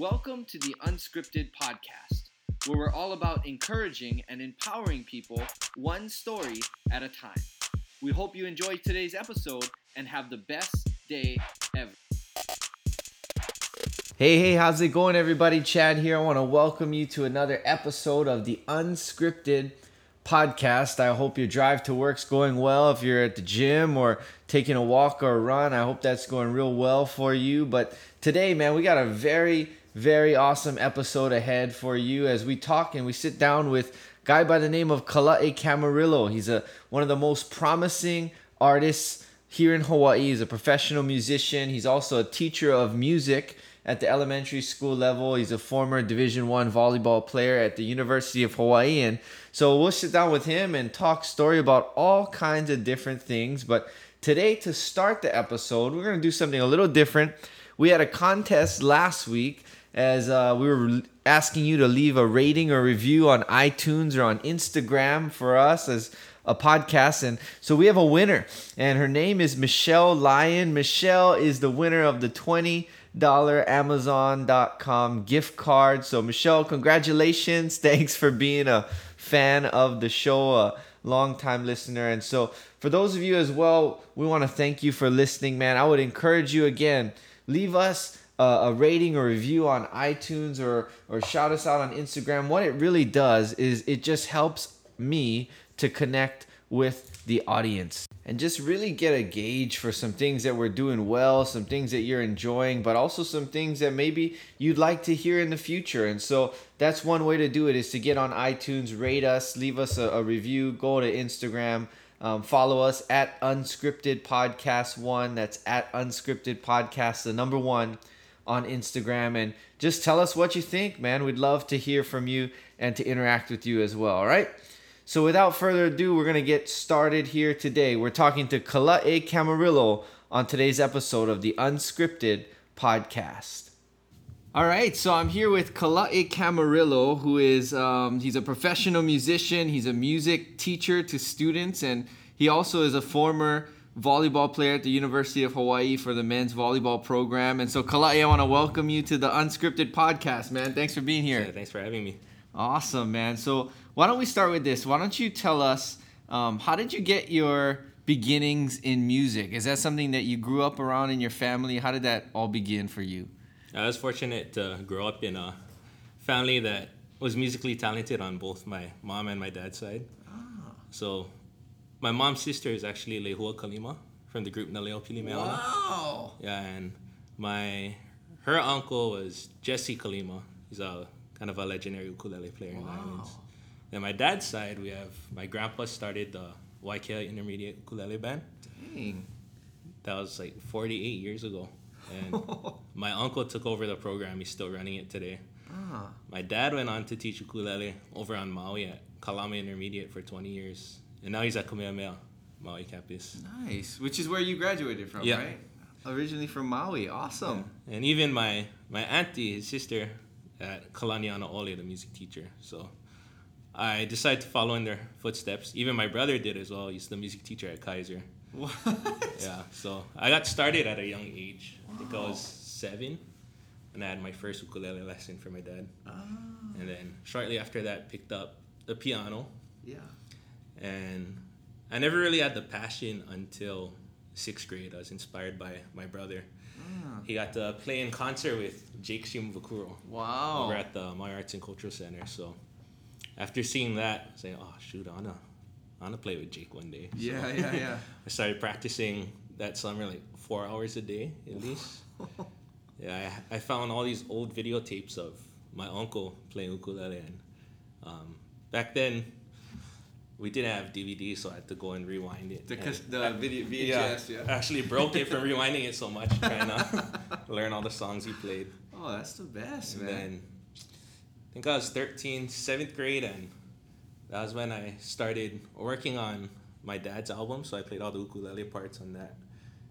Welcome to the Unscripted Podcast, where we're all about encouraging and empowering people one story at a time. We hope you enjoyed today's episode and have the best day ever. Hey, hey, how's it going, everybody? Chad here. I want to welcome you to another episode of the Unscripted podcast. I hope your drive to work's going well. If you're at the gym or taking a walk or a run, I hope that's going real well for you. But today, man, we got a very, very awesome episode ahead for you as we talk and we sit down with guy by the name of Kala'e Camarillo. He's a one of the most promising artists here in Hawaii. He's a professional musician. He's also a teacher of music at the elementary school level. He's a former Division One volleyball player at the University of Hawaii, and so we'll sit down with him and talk story about all kinds of different things. But today, to start the episode, we're gonna do something a little different. We had a contest last week as uh, we were asking you to leave a rating or review on iTunes or on Instagram for us as a podcast. And so we have a winner, and her name is Michelle Lyon. Michelle is the winner of the 20 dollar amazon.com gift card so michelle congratulations thanks for being a fan of the show a long time listener and so for those of you as well we want to thank you for listening man i would encourage you again leave us a, rating or review on itunes or or shout us out on instagram what it really does is it just helps me to connect with the audience and just really get a gauge for some things that we're doing well, some things that you're enjoying, but also some things that maybe you'd like to hear in the future. And so that's one way to do it is to get on iTunes, rate us, leave us a, a review, go to Instagram, um, follow us at Unscripted Podcast One. That's at Unscripted Podcast, the number one on Instagram, and just tell us what you think, man. We'd love to hear from you and to interact with you as well. All right. So without further ado, we're going to get started here today. We're talking to Kala Kala'e Camarillo on today's episode of the Unscripted Podcast. All right, so I'm here with Kala'e Camarillo, who is um, he's a professional musician. He's a music teacher to students, and he also is a former volleyball player at the University of Hawaii for the men's volleyball program. And so, Kala'e, I want to welcome you to the Unscripted Podcast, man. Thanks for being here. Yeah, thanks for having me. Awesome, man. So why don't we start with this? Why don't you tell us um, how did you get your beginnings in music? Is that something that you grew up around in your family? How did that all begin for you? I was fortunate to grow up in a family that was musically talented on both my mom and my dad's side. Ah. So my mom's sister is actually Lehua Kalima from the group Naleo Pili Wow. Yeah, and my her uncle was Jesse Kalima. He's a kind of a legendary ukulele player wow. in the islands. Then my dad's side, we have my grandpa started the Waiakea Intermediate Ukulele Band. Dang. That was like 48 years ago. And my uncle took over the program. He's still running it today. Ah. My dad went on to teach ukulele over on Maui at Kalama Intermediate for 20 years. And now he's at Kamehameha, Maui campus. Nice. Which is where you graduated from, yeah. right? Originally from Maui. Awesome. Yeah. And even my, my auntie, his sister, at Kalanianaole, the music teacher. So I decided to follow in their footsteps. Even my brother did as well. He's the music teacher at Kaiser. What? Yeah. So I got started at a young age. Wow. I think I was seven, and I had my first ukulele lesson from my dad. Ah. And then shortly after that, picked up the piano. Yeah. And I never really had the passion until sixth grade. I was inspired by my brother. Ah. He got to play in concert with Jake Shimabukuro. Wow. Over at the Maui Arts and Cultural Center. So after seeing that, I was like, oh shoot, I wanna, I wanna play with Jake one day. So yeah, yeah, yeah. I started practicing that summer like four hours a day at least. yeah, I, I found all these old videotapes of my uncle playing ukulele, and um, back then we didn't have DVD, so I had to go and rewind it. The, the I, video VHS, yeah, yeah. I actually broke it from rewinding it so much, trying to learn all the songs he played. Oh, that's the best, and man. Then, I think I was 13, seventh grade, and that was when I started working on my dad's album. So I played all the ukulele parts on that,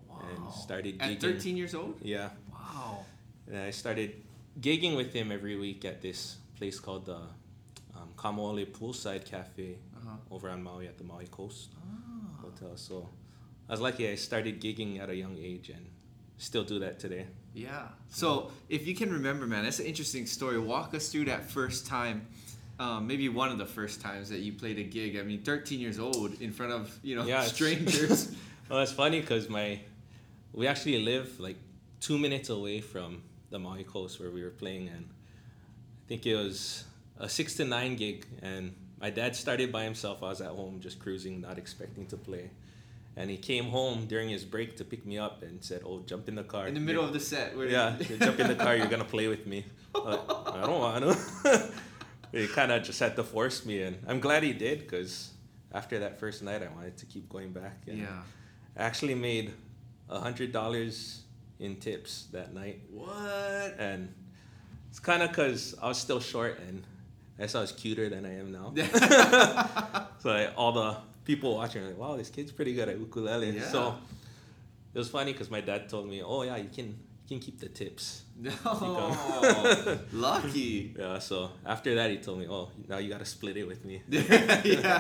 wow. and started gigging. At 13 years old. Yeah. Wow. And I started gigging with him every week at this place called the um, Kamaole Poolside Cafe uh-huh. over on Maui at the Maui Coast oh. Hotel. So I was lucky I started gigging at a young age and still do that today. Yeah. So if you can remember, man, that's an interesting story. Walk us through that first time. Um, maybe one of the first times that you played a gig. I mean, 13 years old in front of you know Yeah, strangers. Well, it's funny because my, we actually live like two minutes away from the Maui Coast where we were playing, and I think it was a six to nine gig, and my dad started by himself. I was at home just cruising, not expecting to play, and he came home during his break to pick me up and said, "Oh, jump in the car." in the middle of the set. Where yeah, jump in the car. You're gonna play with me. Like, I don't want to. he kind of just had to force me, and I'm glad he did because after that first night, I wanted to keep going back. Yeah. I actually made a hundred dollars in tips that night, What? and it's kind of because I was still short, and guess I was cuter than I am now. so like, all the people watching are like, "Wow, this kid's pretty good at ukulele." Yeah. So it was funny because my dad told me, "Oh yeah, you can you can keep the tips." No. Lucky. Yeah. So after that, he told me, "Oh, now you gotta split it with me." yeah,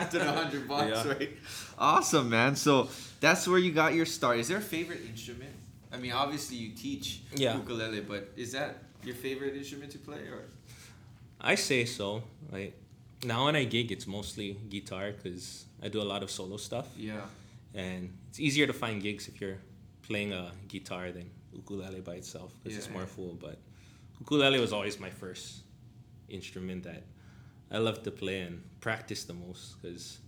after the hundred bucks, Yeah. right? Awesome, man. So that's where you got your start. Is there a favorite instrument? I mean, obviously you teach Yeah. ukulele, but is that your favorite instrument to play, or? I say so. Like now when I gig, it's mostly guitar because I do a lot of solo stuff. Yeah. and it's easier to find gigs if you're playing a guitar than ukulele by itself because it's Yeah, more yeah. full. But ukulele was always my first instrument that I loved to play and practice the most because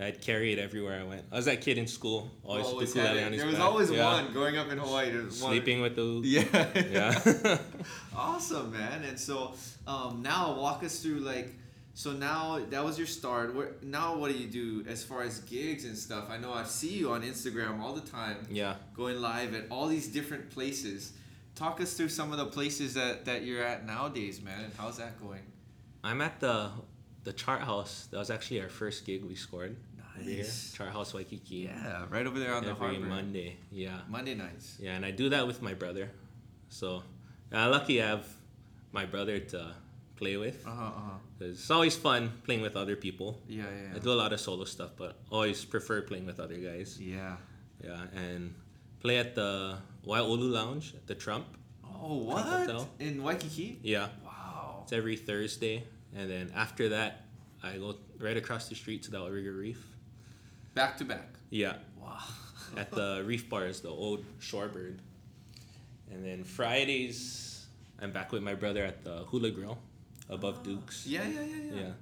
I'd carry it everywhere I went. I was that kid in school, always, with Always ukulele on his There was back. always Yeah. one growing up in Hawaii. There was one. Sleeping with the. Yeah. Yeah. awesome, man. And so um, now walk us through like. So now that was your start. Where, now what do you do as far as gigs and stuff? I know I see you on Instagram all the time. yeah. going live at all these different places. Talk us through some of the places that, that you're at nowadays, man, and how's that going? I'm at the the Chart House. That was actually our first gig we scored. Over here. Nice. Chart House Waikiki. Yeah, right over there on the Every harbor. Monday. Yeah. Monday nights. Yeah, and I do that with my brother. So I'm lucky I have my brother to play with. Uh huh. Uh huh. 'Cause it's always fun playing with other people. Yeah, yeah. I do a lot of solo stuff, but always prefer playing with other guys. Yeah. Yeah, and play at the Waiolu Lounge at the Trump. Oh, what? Hotel. In Waikiki? Yeah, Wow. it's every Thursday, and then after that, I go right across the street to the Outrigger Reef. Back to back. Yeah, Wow. at the reef bars, the old Shorebird. And then Fridays, I'm back with my brother at the Hula Grill above Duke's. Yeah, yeah, yeah, yeah, Yeah,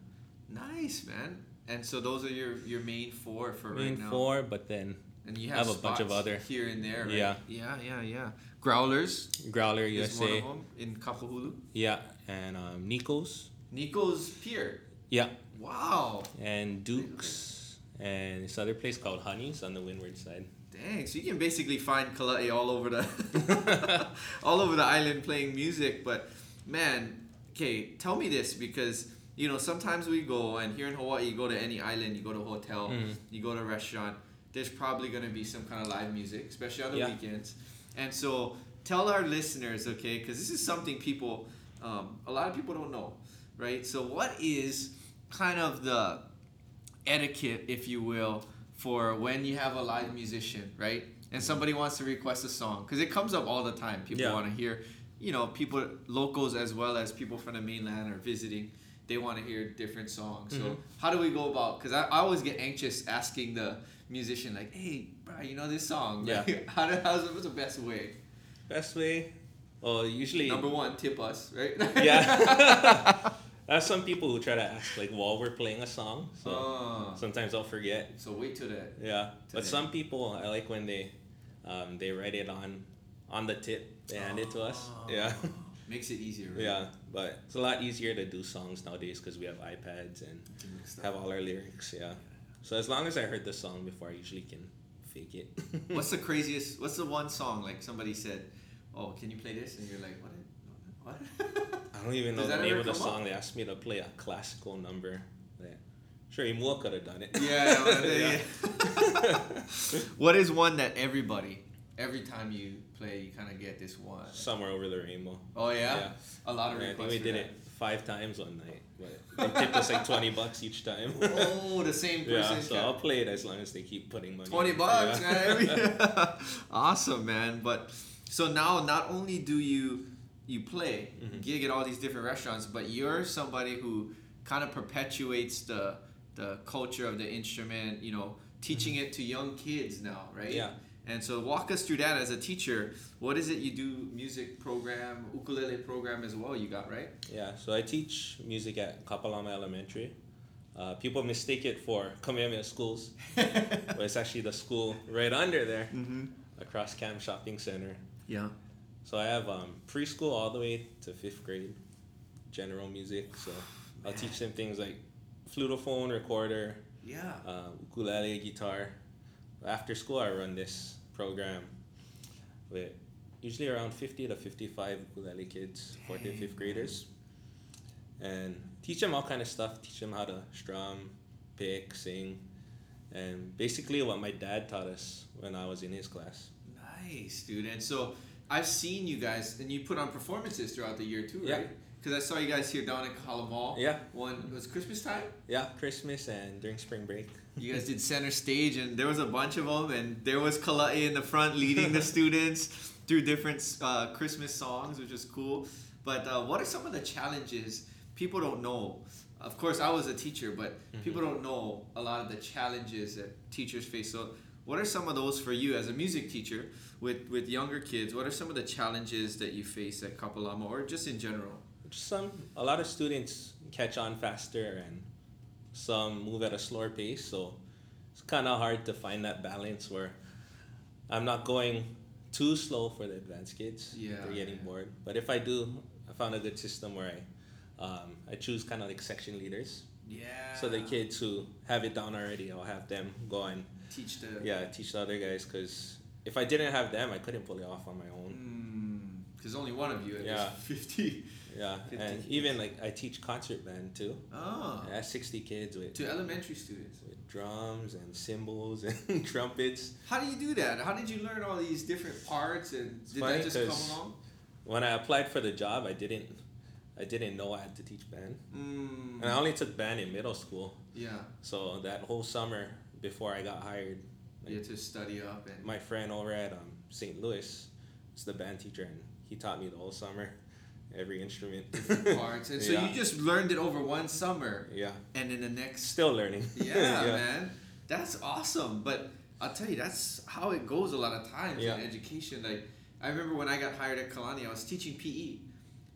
Nice, man. And so those are your your main four for main right now. Main four, but then And you have, have a bunch of other- here and there, right? Yeah. Yeah, yeah, yeah. Growlers Growler USA. of them in Kapahulu. Yeah, and um, Nico's. Nico's Pier. Yeah, Wow. and Duke's, and this other place called Honey's on the windward side. Dang, so you can basically find Kala'e all over the all over the island playing music. But man, okay, tell me this because you know sometimes we go and here in Hawaii, you go to any island, you go to a hotel, Mhm. you go to a restaurant. There's probably gonna be some kind of live music, especially on the Yeah. weekends. And so tell our listeners, okay, because this is something people, um, a lot of people don't know, right? So what is kind of the etiquette, if you will, for when you have a live musician, right? And somebody wants to request a song because it comes up all the time. People Yeah. want to hear, you know, people locals as well as people from the mainland are visiting. They want to hear different songs. So Mhm. how do we go about? Because I, I always get anxious asking the musician like, "Hey, bro, you know this song? Yeah. how do, how's what's the best way? Best way? Well, usually. Number one, tip us, right? Yeah. I have some people who try to ask like while we're playing a song, so Oh. sometimes I'll forget. so wait till that. Yeah, but some people I like when they, um, they write it on, on the tip. They hand it to us. Yeah. Oh. Makes it easier. Right? Yeah, but it's a lot easier to do songs nowadays because we have iPads and To mix stuff have all our lyrics. Yeah. So as long as I heard the song before, I usually can fake it. What's the craziest? What's the one song like somebody said, "Oh, can you play this?" And you're like, "What? What?" I don't even know the name of the come up? song. They asked me to play a classical number. Yeah. Sure, Imua could have done it. yeah. Yeah. yeah. what is one that everybody, every time you play, you kind of get this one? Somewhere over the rainbow. Oh yeah, Yeah. a lot of I requests. think we did that. it five times one night, but they tipped us like twenty bucks each time. Oh, the same person. yeah, so I'll play it as long as they keep putting money. 20 in. bucks, Yeah. man. awesome, man. But So now, not only do you you play Mhm. gig at all these different restaurants, but you're somebody who kind of perpetuates the the culture of the instrument. You know, teaching it to young kids now, right? Mm-hmm. Yeah. And so, walk us through that as a teacher. What is it you do? Music program, ukulele program as well. You got right? Yeah, so I teach music at Kapalama Elementary. Uh, people mistake it for Kamehameha Schools, but it's actually the school right under there, mm-hmm. across Kam Shopping Center. Yeah. So I have um, preschool all the way to fifth grade, general music. So I'll teach them things like flutophone, recorder, Yeah. uh, ukulele, guitar. After school, I run this program with usually around 50 to 55 ukulele kids, fourth and fifth graders, and teach them all kind of stuff. Teach them how to strum, pick, sing, and basically what my dad taught us when I was in his class. Nice, dude. And so I've seen you guys, and you put on performances throughout the year too, Yeah. right? Because I saw you guys here down at Kahala Mall. Yeah, One was Christmas time. yeah, Christmas and during spring break. You guys did center stage, and there was a bunch of them, and there was Kala'e in the front leading the students through different uh, Christmas songs, which is cool. But uh, what are some of the challenges people don't know? Of course, I was a teacher, but people don't know a lot of the challenges that teachers face. So, what are some of those for you as a music teacher with with younger kids? What are some of the challenges that you face at Kapalama, or just in general? some a lot of students catch on faster and some move at a slower pace so it's kind of hard to find that balance where i'm not going too slow for the advanced kids Yeah, they're getting yeah. bored but if i do i found a good system where i um, i choose kind of like section leaders Yeah. so the kids who have it down already i'll have them go and teach the yeah teach the other guys because if i didn't have them i couldn't pull it off on my own Because only one of you, Yeah. fifty. yeah 50 and kids. even like i teach concert band too Oh. I have 60 kids with, To elementary students. with drums and cymbals and trumpets. How do you do that? How did you learn all these different parts and It's did that just come along? When I applied for the job, I didn't I didn't know I had to teach band. Mm, And I only took band in middle school. yeah, So that whole summer before I got hired, you had to study up and my friend over at um, St. Louis is the band teacher and he taught me the whole summer every instrument. parts. And so Yeah. you just learned it over one summer yeah. and in the next Still learning. Yeah, man. That's awesome. But I'll tell you, that's how it goes a lot of times Yeah. in education. Like I remember when I got hired at Kalani, I was teaching PE.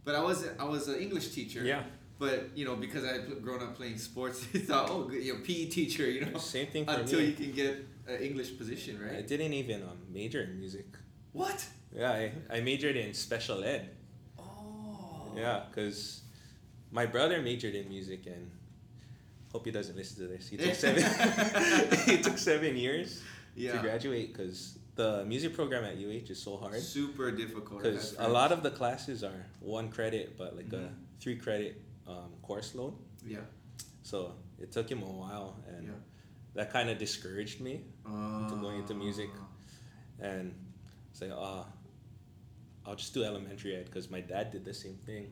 But I was I was an English teacher. Yeah. But you know, because I had grown up playing sports, they thought, oh, you know, PE teacher, you know, Same thing for until me. you can get English position, right? I didn't even um, major in music. What? Yeah, I, I majored in special ed. Oh. Yeah, because my brother majored in music and hope he doesn't listen to this. He took seven. he took seven years to graduate because the music program at UH is so hard. Super difficult. Because a lot of the classes are one credit, but like Mhm. a three credit um, course load. Yeah. So it took him a while, and Yeah. That kind of discouraged me. Uh, going into music. And say, uh, I'll just do elementary ed because my dad did the same thing.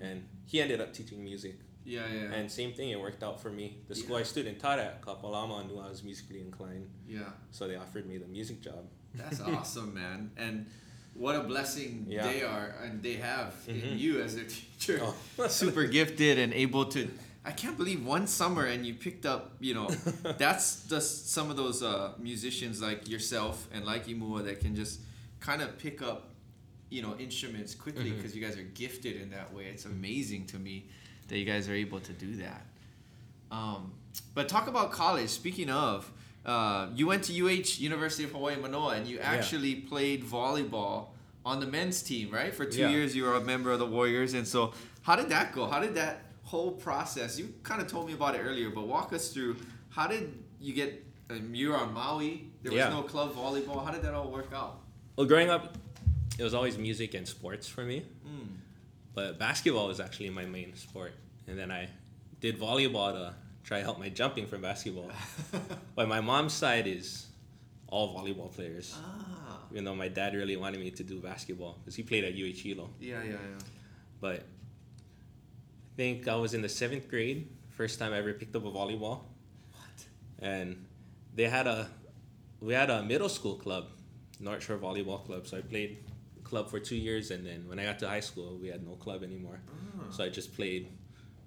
Mm. and he ended up teaching music. Yeah, yeah. And same thing, it worked out for me. The school Yeah. I student taught at, Kapalama, knew I was musically inclined, yeah. so they offered me the music job. That's awesome, man. And what a blessing Yeah. they are and they have in Mhm. you as their teacher. Oh. Super gifted and able to. I can't believe one summer and you picked up, you know, that's just some of those uh, musicians like yourself and like Imua that can just kind of pick up, you know, instruments quickly because you guys are gifted in that way. It's amazing to me that you guys are able to do that. Um, but talk about college. Speaking of, uh, you went to UH University of Hawaii Manoa and you Yeah. actually played volleyball on the men's team, right? For two Yeah. years, you were a member of the Warriors. And so, how did that go? How did that whole process? You kind of told me about it earlier, but walk us through. How did you get? Um, you were on Maui. There was Yeah. no club volleyball. How did that all work out? Well, growing up, it was always music and sports for me, Mm. but basketball was actually my main sport. And then I did volleyball to try to help my jumping from basketball. but my mom's side is all volleyball players, ah. even though my dad really wanted me to do basketball because he played at UH Hilo. Yeah, yeah, yeah. But I think I was in the seventh grade, first time I ever picked up a volleyball. What? And they had a, we had a middle school club, North Shore Volleyball Club. So I played club for two years, and then when I got to high school, we had no club anymore. Ah. So I just played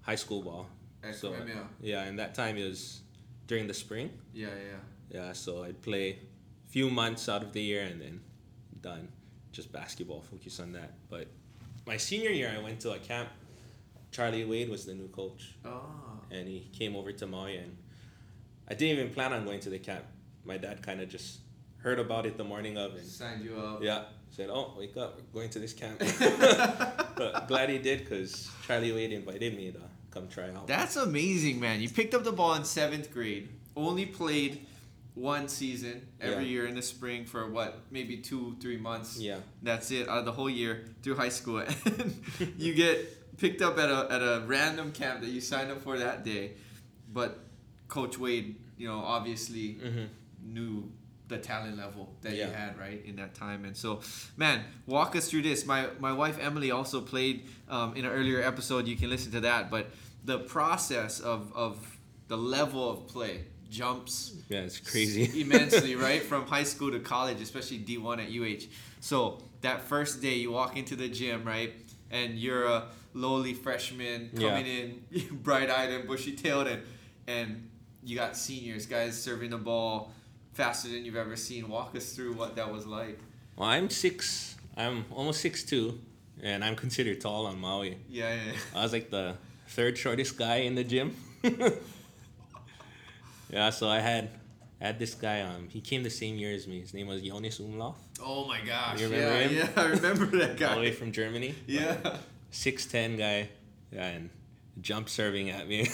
high school ball. So yeah, and that time it was during the spring. Yeah, yeah. Yeah, so I'd play a few months out of the year and then done. Just basketball, focus on that. But my senior year, I went to a camp. Charlie Wade was the new coach, Oh. and he came over to Maui, and I didn't even plan on going to the camp. My dad kind of just heard about it the morning of, and Signed you up. yeah, said, "Oh, wake up, we're going to this camp." but glad he did, cause Charlie Wade invited me to come try out. That's amazing, man. You picked up the ball in seventh grade. Only played one season every Yeah. year in the spring for what, maybe two, three months. yeah, That's it out of the whole year through high school. And you get picked up at a, at a random camp that you signed up for that day. But Coach Wade, you know, obviously hmm knew the talent level that Yeah. you had right in that time and so man walk us through this my my wife emily also played um, in an earlier episode you can listen to that but the process of of the level of play jumps yeah, it's crazy. immensely right from high school to college especially d1 at uh so that first day you walk into the gym right and you're a lowly freshman Yeah. coming in bright-eyed and bushy-tailed and and you got seniors guys serving the ball faster than you've ever seen walk us through what that was like Well, I'm six. I'm almost six two, and I'm considered tall on Maui. yeah, yeah, I was like the third shortest guy in the gym. yeah, so I had had this guy. Um, he came the same year as me. His name was Jonas Umlauf, oh my gosh You remember yeah him? yeah i remember that guy. all the way from Germany. yeah Six ten guy, yeah, and jump serving at me.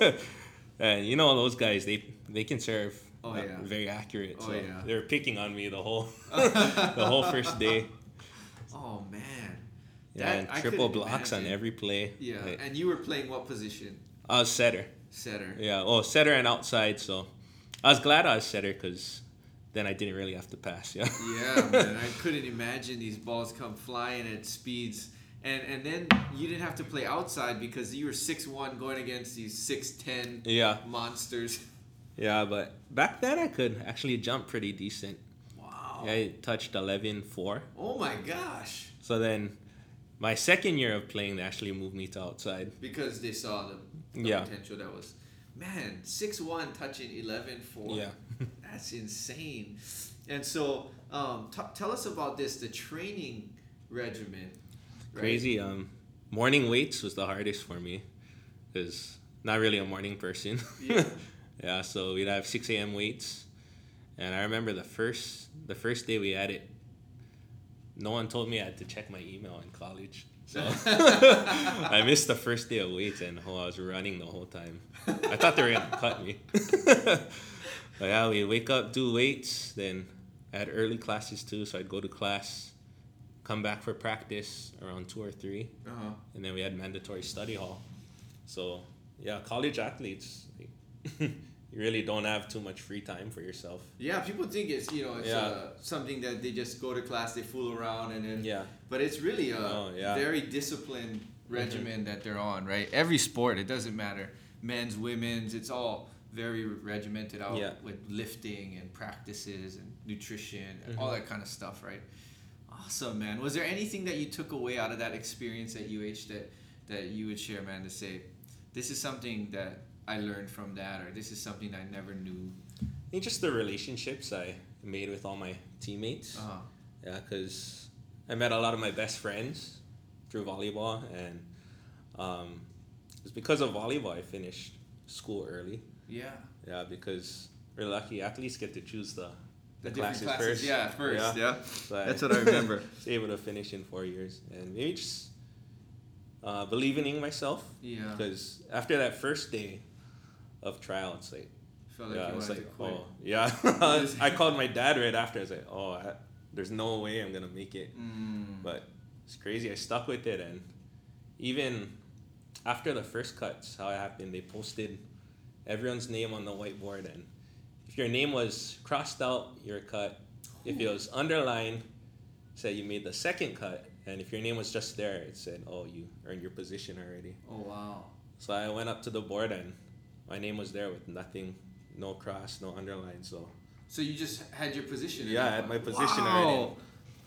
and you know those guys, they they can serve. Oh, uh, yeah. very accurate. Oh, so yeah. they were picking on me the whole the whole first day. oh man Yeah, That- and triple blocks on every play. yeah Like, and you were playing what position I was setter. setter Yeah, oh, setter and outside. So I was glad I was setter because then I didn't really have to pass. Yeah. Yeah, man, I couldn't imagine these balls come flying at speeds. And and then you didn't have to play outside because you were six one going against these six ten yeah, monsters. yeah, but back then I could actually jump pretty decent. Wow. Yeah, I touched 11.4. Oh my gosh. So then my second year of playing, they actually moved me to outside. Because they saw the, the Yeah. potential that was man, six one touching eleven four. Yeah. That's insane. And so um, t- tell us about this, the training regimen. right? Crazy. Um, morning weights was the hardest for me because not really a morning person. Yeah. yeah, so we'd have 6 a.m. weights. And I remember the first the first day we had it, no one told me I had to check my email in college. So I missed the first day of weights and oh, I was running the whole time. I thought they were gonna cut me. But yeah, we wake up, do weights, then I had early classes too, so I'd go to class, come back for practice around two or three, Uh-huh. and then we had mandatory study hall. So yeah, college athletes, you really don't have too much free time for yourself. Yeah, people think it's you know it's Yeah. uh, something that they just go to class, they fool around, and then Yeah, but it's really a Oh, yeah. very disciplined regimen that they're on, right? Every sport, it doesn't matter, men's, women's, it's all very regimented out Yeah. with lifting and practices and nutrition and all Mhm. that kind of stuff, right? Awesome, man. Was there anything that you took away out of that experience at UH that that you would share, man, to say, this is something that I learned from that, or this is something I never knew? I think just the relationships I made with all my teammates. Uh-huh. Yeah, because I met a lot of my best friends through volleyball, and um, it's because of volleyball I finished school early. Yeah. Yeah, because we're lucky athletes get to choose the, The the, classes, classes, first. yeah, first, yeah. So I That's what I remember. was able to finish in four years, and maybe just uh, believing in myself. Yeah. Because after that first day of tryouts, like Felt like yeah, you I was like, oh yeah. I called my dad right after. I was like, oh, I, there's no way I'm gonna make it. Mm. But it's crazy. I stuck with it, and even after the first cuts, how it happened, they posted everyone's name on the whiteboard, and if your name was crossed out, you're cut. If it hmm. was underlined, said you made the second cut, and if your name was just there, it said, oh, you earned your position already. Oh wow. So I went up to the board, and my name was there with nothing, no cross, no underline. So So you just had your position. Yeah, I had my position wow. already.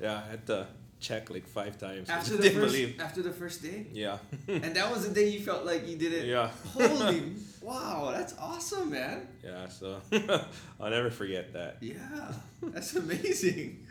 yeah, I had to check like five times. After the first, believe. after the first day, Yeah. and that was the day you felt like you did it. yeah. Holy, wow, that's awesome, man. Yeah. So I'll never forget that. Yeah, that's amazing.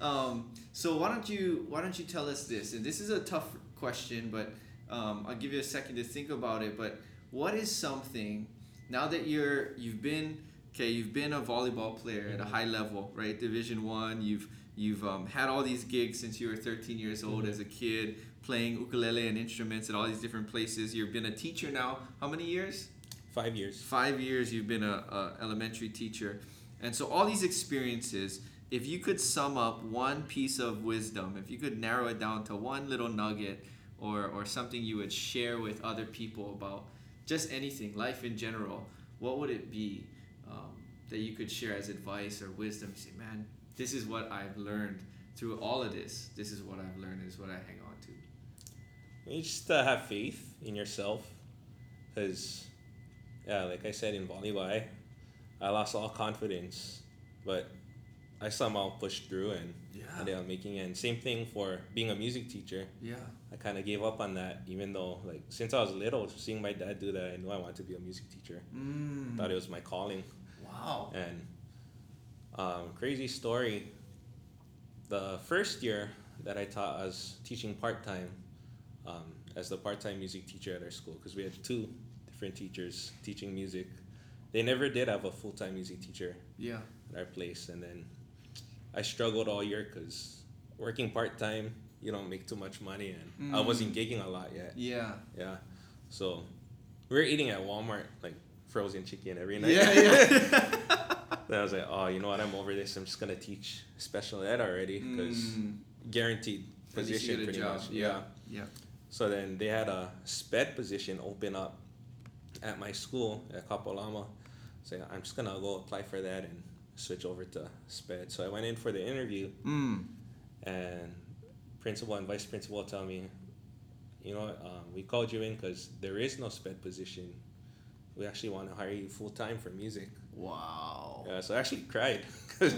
Um, so why don't you why don't you tell us this? And this is a tough question, but um, I'll give you a second to think about it. But what is something now that you're you've been okay? You've been a volleyball player at a high level, right? Division one. You've you've um, had all these gigs since you were 13 years old Mhm. as a kid, playing ukulele and instruments at all these different places. You've been a teacher now. How many years? Five years. five years you've been a, a elementary teacher and so all these experiences if you could sum up one piece of wisdom if you could narrow it down to one little nugget or, or something you would share with other people about just anything life in general what would it be um, that you could share as advice or wisdom you say man this is what i've learned through all of this this is what i've learned this is what i hang on to You just uh, have faith in yourself, because, yeah, like I said in volleyball, I, I lost all confidence, but I somehow pushed through and yeah ended up making it. And same thing for being a music teacher. yeah I kind of gave up on that, even though like since I was little, seeing my dad do that, I knew I wanted to be a music teacher. mm. Thought it was my calling. wow And um, crazy story. The first year that I taught, I was teaching part time um, as the part time music teacher at our school because we had two different teachers teaching music. They never did have a full time music teacher yeah at our place, and then I struggled all year because working part time, you don't make too much money, and I wasn't gigging a lot yet. yeah Yeah, so we were eating at Walmart like frozen chicken every night. Yeah, yeah. Then I was like, oh, you know what? I'm over this. I'm just gonna teach special ed already because Mm. guaranteed At least you position pretty job. much. Yeah. Yeah. So then they had a sped position open up at my school at Kapalama. So I'm just gonna go apply for that and switch over to sped. So I went in for the interview Mm. and principal and vice principal tell me, you know, um, we called you in because there is no sped position. We actually want to hire you full time for music. Wow. Yeah, so I actually cried.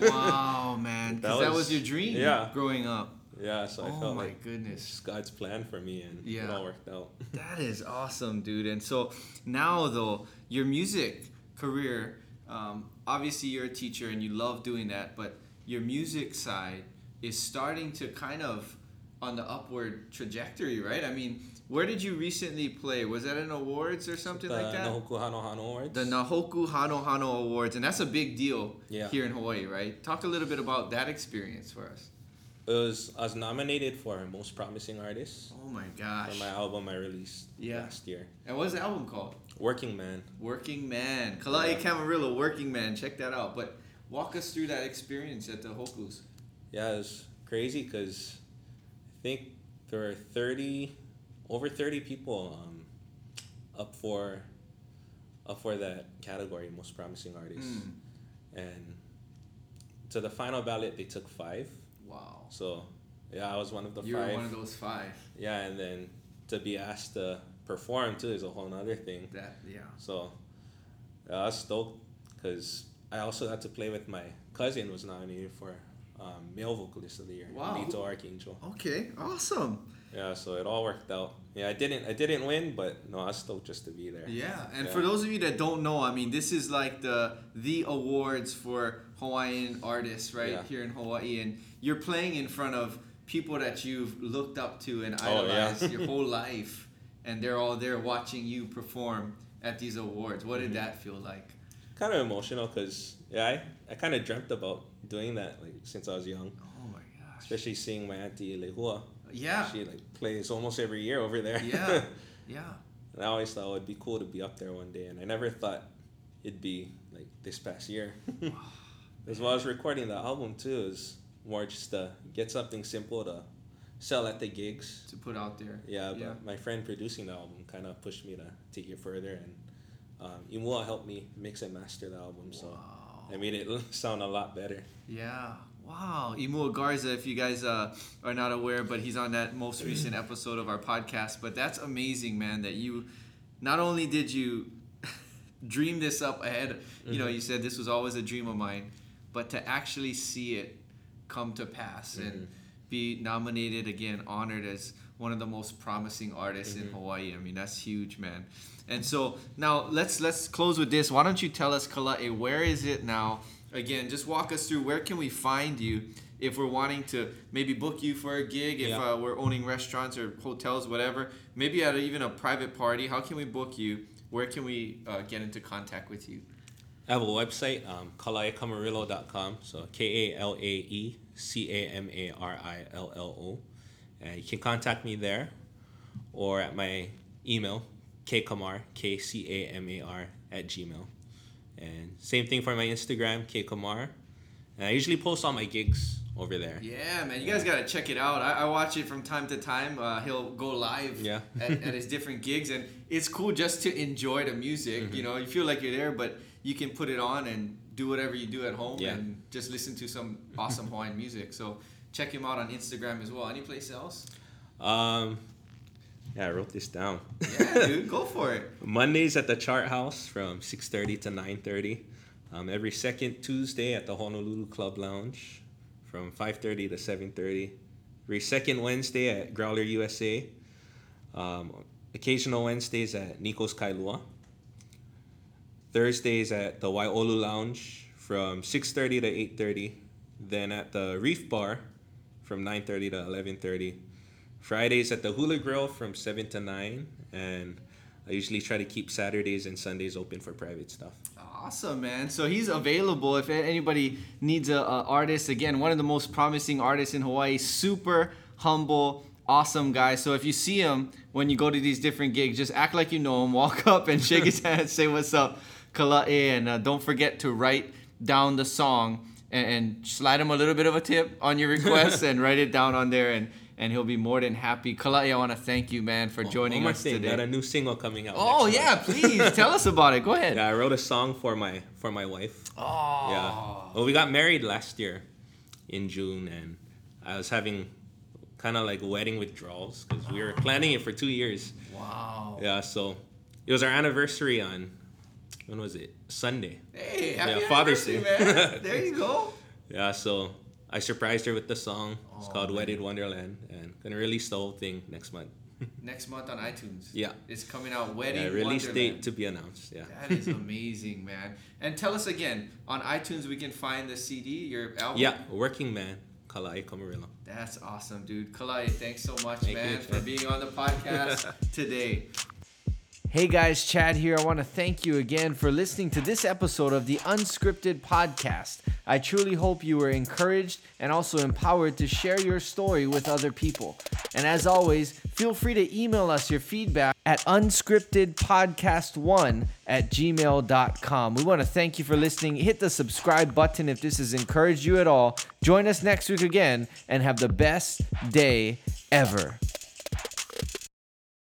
wow, man. Because That that, was your dream yeah. growing up. yeah, so I oh felt my like goodness. God's plan for me, and Yeah. it all worked out. That is awesome, dude. And so now, though, your music career, um, obviously you're a teacher and you love doing that, but your music side is starting to kind of on the upward trajectory, right? I mean, where did you recently play? Was that in awards or something the like that? Na Hoku Hanohano Awards. The Na Hoku Hanohano Awards, and that's a big deal Yeah. here in Hawaii, right? Talk a little bit about that experience for us. It was I was nominated for most promising artist Oh my gosh! for my album I released Yeah. last year. And what's the album called? Working Man. Working Man. Kala'e Yeah. Camarillo, Working Man. Check that out. But walk us through that experience at the Hokus. Yeah, it was crazy because think there were thirty, over thirty people um, up for, up for that category, most promising artist, Mm. and to the final ballot they took five. Wow. So yeah, I was one of the You were five. one of those five. Yeah, and then to be asked to perform too is a whole other thing. That yeah. So yeah, I was stoked because I also had to play with my cousin was nominated for um, male vocalist of the year, Wow. Nito Archangel. Okay. Awesome. Yeah, so it all worked out. Yeah, I didn't I didn't win, but no, I was stoked just to be there. Yeah, and Yeah. for those of you that don't know, I mean, this is like the the awards for Hawaiian artists, right Yeah. here in Hawaii, and you're playing in front of people that you've looked up to and Oh, yeah. idolized your whole life, and they're all there watching you perform at these awards. What did Mhm. that feel like? Kind of emotional because yeah, I, I kind of dreamt about doing that like since I was young, Oh my gosh! especially seeing my auntie Lehua. Yeah, She like plays almost every year over there. Yeah. yeah, And I always thought it would be cool to be up there one day, and I never thought it'd be like this past year. As well as recording the album too is more just to get something simple to sell at the gigs. to put out there. Yeah, but Yeah. my friend producing the album kind of pushed me to take it further, and um, Imua helped me mix and master the album, so Wow. I made it sound a lot better. Yeah. Wow. Imua Garza, if you guys uh, are not aware, but he's on that most recent episode of our podcast. But that's amazing, man, that you not only did you dream this up ahead, you know, Mhm. you said this was always a dream of mine, but to actually see it come to pass. And Mhm. be nominated again, honored as one of the most promising artists in Hawaii. I mean, that's huge, man. And so now let's let's close with this. Why don't you tell us, Kala'e, where is it now? Again, just walk us through where can we find you if we're wanting to maybe book you for a gig, if Yeah. uh, we're owning restaurants or hotels, whatever, maybe at a, even a private party. How can we book you? Where can we uh, get into contact with you? I have a website, um, kalaecamarillo.com. So K A L A E C A M A R I L L O. And you can contact me there or at my email, kcamar, K C A M A R, at gmail. And same thing for my Instagram, kcamar. And I usually post all my gigs over there. Yeah, man, you guys gotta check it out. I, I watch it from time to time. Uh, he'll go live Yeah. at, at his different gigs, and it's cool just to enjoy the music. Mm-hmm. You know, you feel like you're there, but you can put it on and do whatever you do at home Yeah. and just listen to some awesome Hawaiian music. So check him out on Instagram as well. Any place else? Um, yeah, I wrote this down. Yeah, dude, go for it. Mondays at the Chart House from 6:30 to 9:30. Um, every second Tuesday at the Honolulu Club Lounge from 5:30 to 7:30. Every second Wednesday at Growler USA. Um, occasional Wednesdays at Nico's Kailua. Thursdays at the Waiolu Lounge from 6:30 to 8:30. Then at the Reef Bar from 9:30 to 11:30. Fridays at the Hula Grill from 7 to 9 and I usually try to keep Saturdays and Sundays open for private stuff. Awesome, man. So he's available if anybody needs a, a artist. Again, one of the most promising artists in Hawaii. Super humble, awesome guy. So if you see him when you go to these different gigs, just act like you know him. Walk up and shake his hand, say what's up, Kala'e, and uh, don't forget to write down the song and, and slide him a little bit of a tip on your request and write it down on there and. And he'll be more than happy. Kala'e, I want to thank you, man, for oh, joining One more us thing, today. got a new single coming out. Oh yeah, month. please tell us about it. Go ahead. Yeah, I wrote a song for my for my wife. Oh. Yeah. Well, we got married last year in June, and I was having kind of like wedding withdrawals because we were planning it for two years. Wow. Yeah, so it was our anniversary on when was it? Sunday. Hey, happy Yeah, Father's Day. man. there you go. Yeah, so I surprised her with the song. It's Oh, called man. Wedded Wonderland, and gonna release the whole thing next month. Next month on iTunes. Yeah. It's coming out. Wedding Yeah, release Wonderland. date to be announced. Yeah. That is amazing, man. And tell us again on iTunes we can find the CD, your album. Yeah, Working Man, Kala'e Camarillo. That's awesome, dude. Kalai, thanks so much, Thank man, you. for being on the podcast today. Hey guys, Chad here. I want to thank you again for listening to this episode of the Unscripted Podcast. I truly hope you were encouraged and also empowered to share your story with other people. And as always, feel free to email us your feedback at unscriptedpodcast1 at gmail.com. We want to thank you for listening. Hit the subscribe button if this has encouraged you at all. Join us next week again and have the best day ever.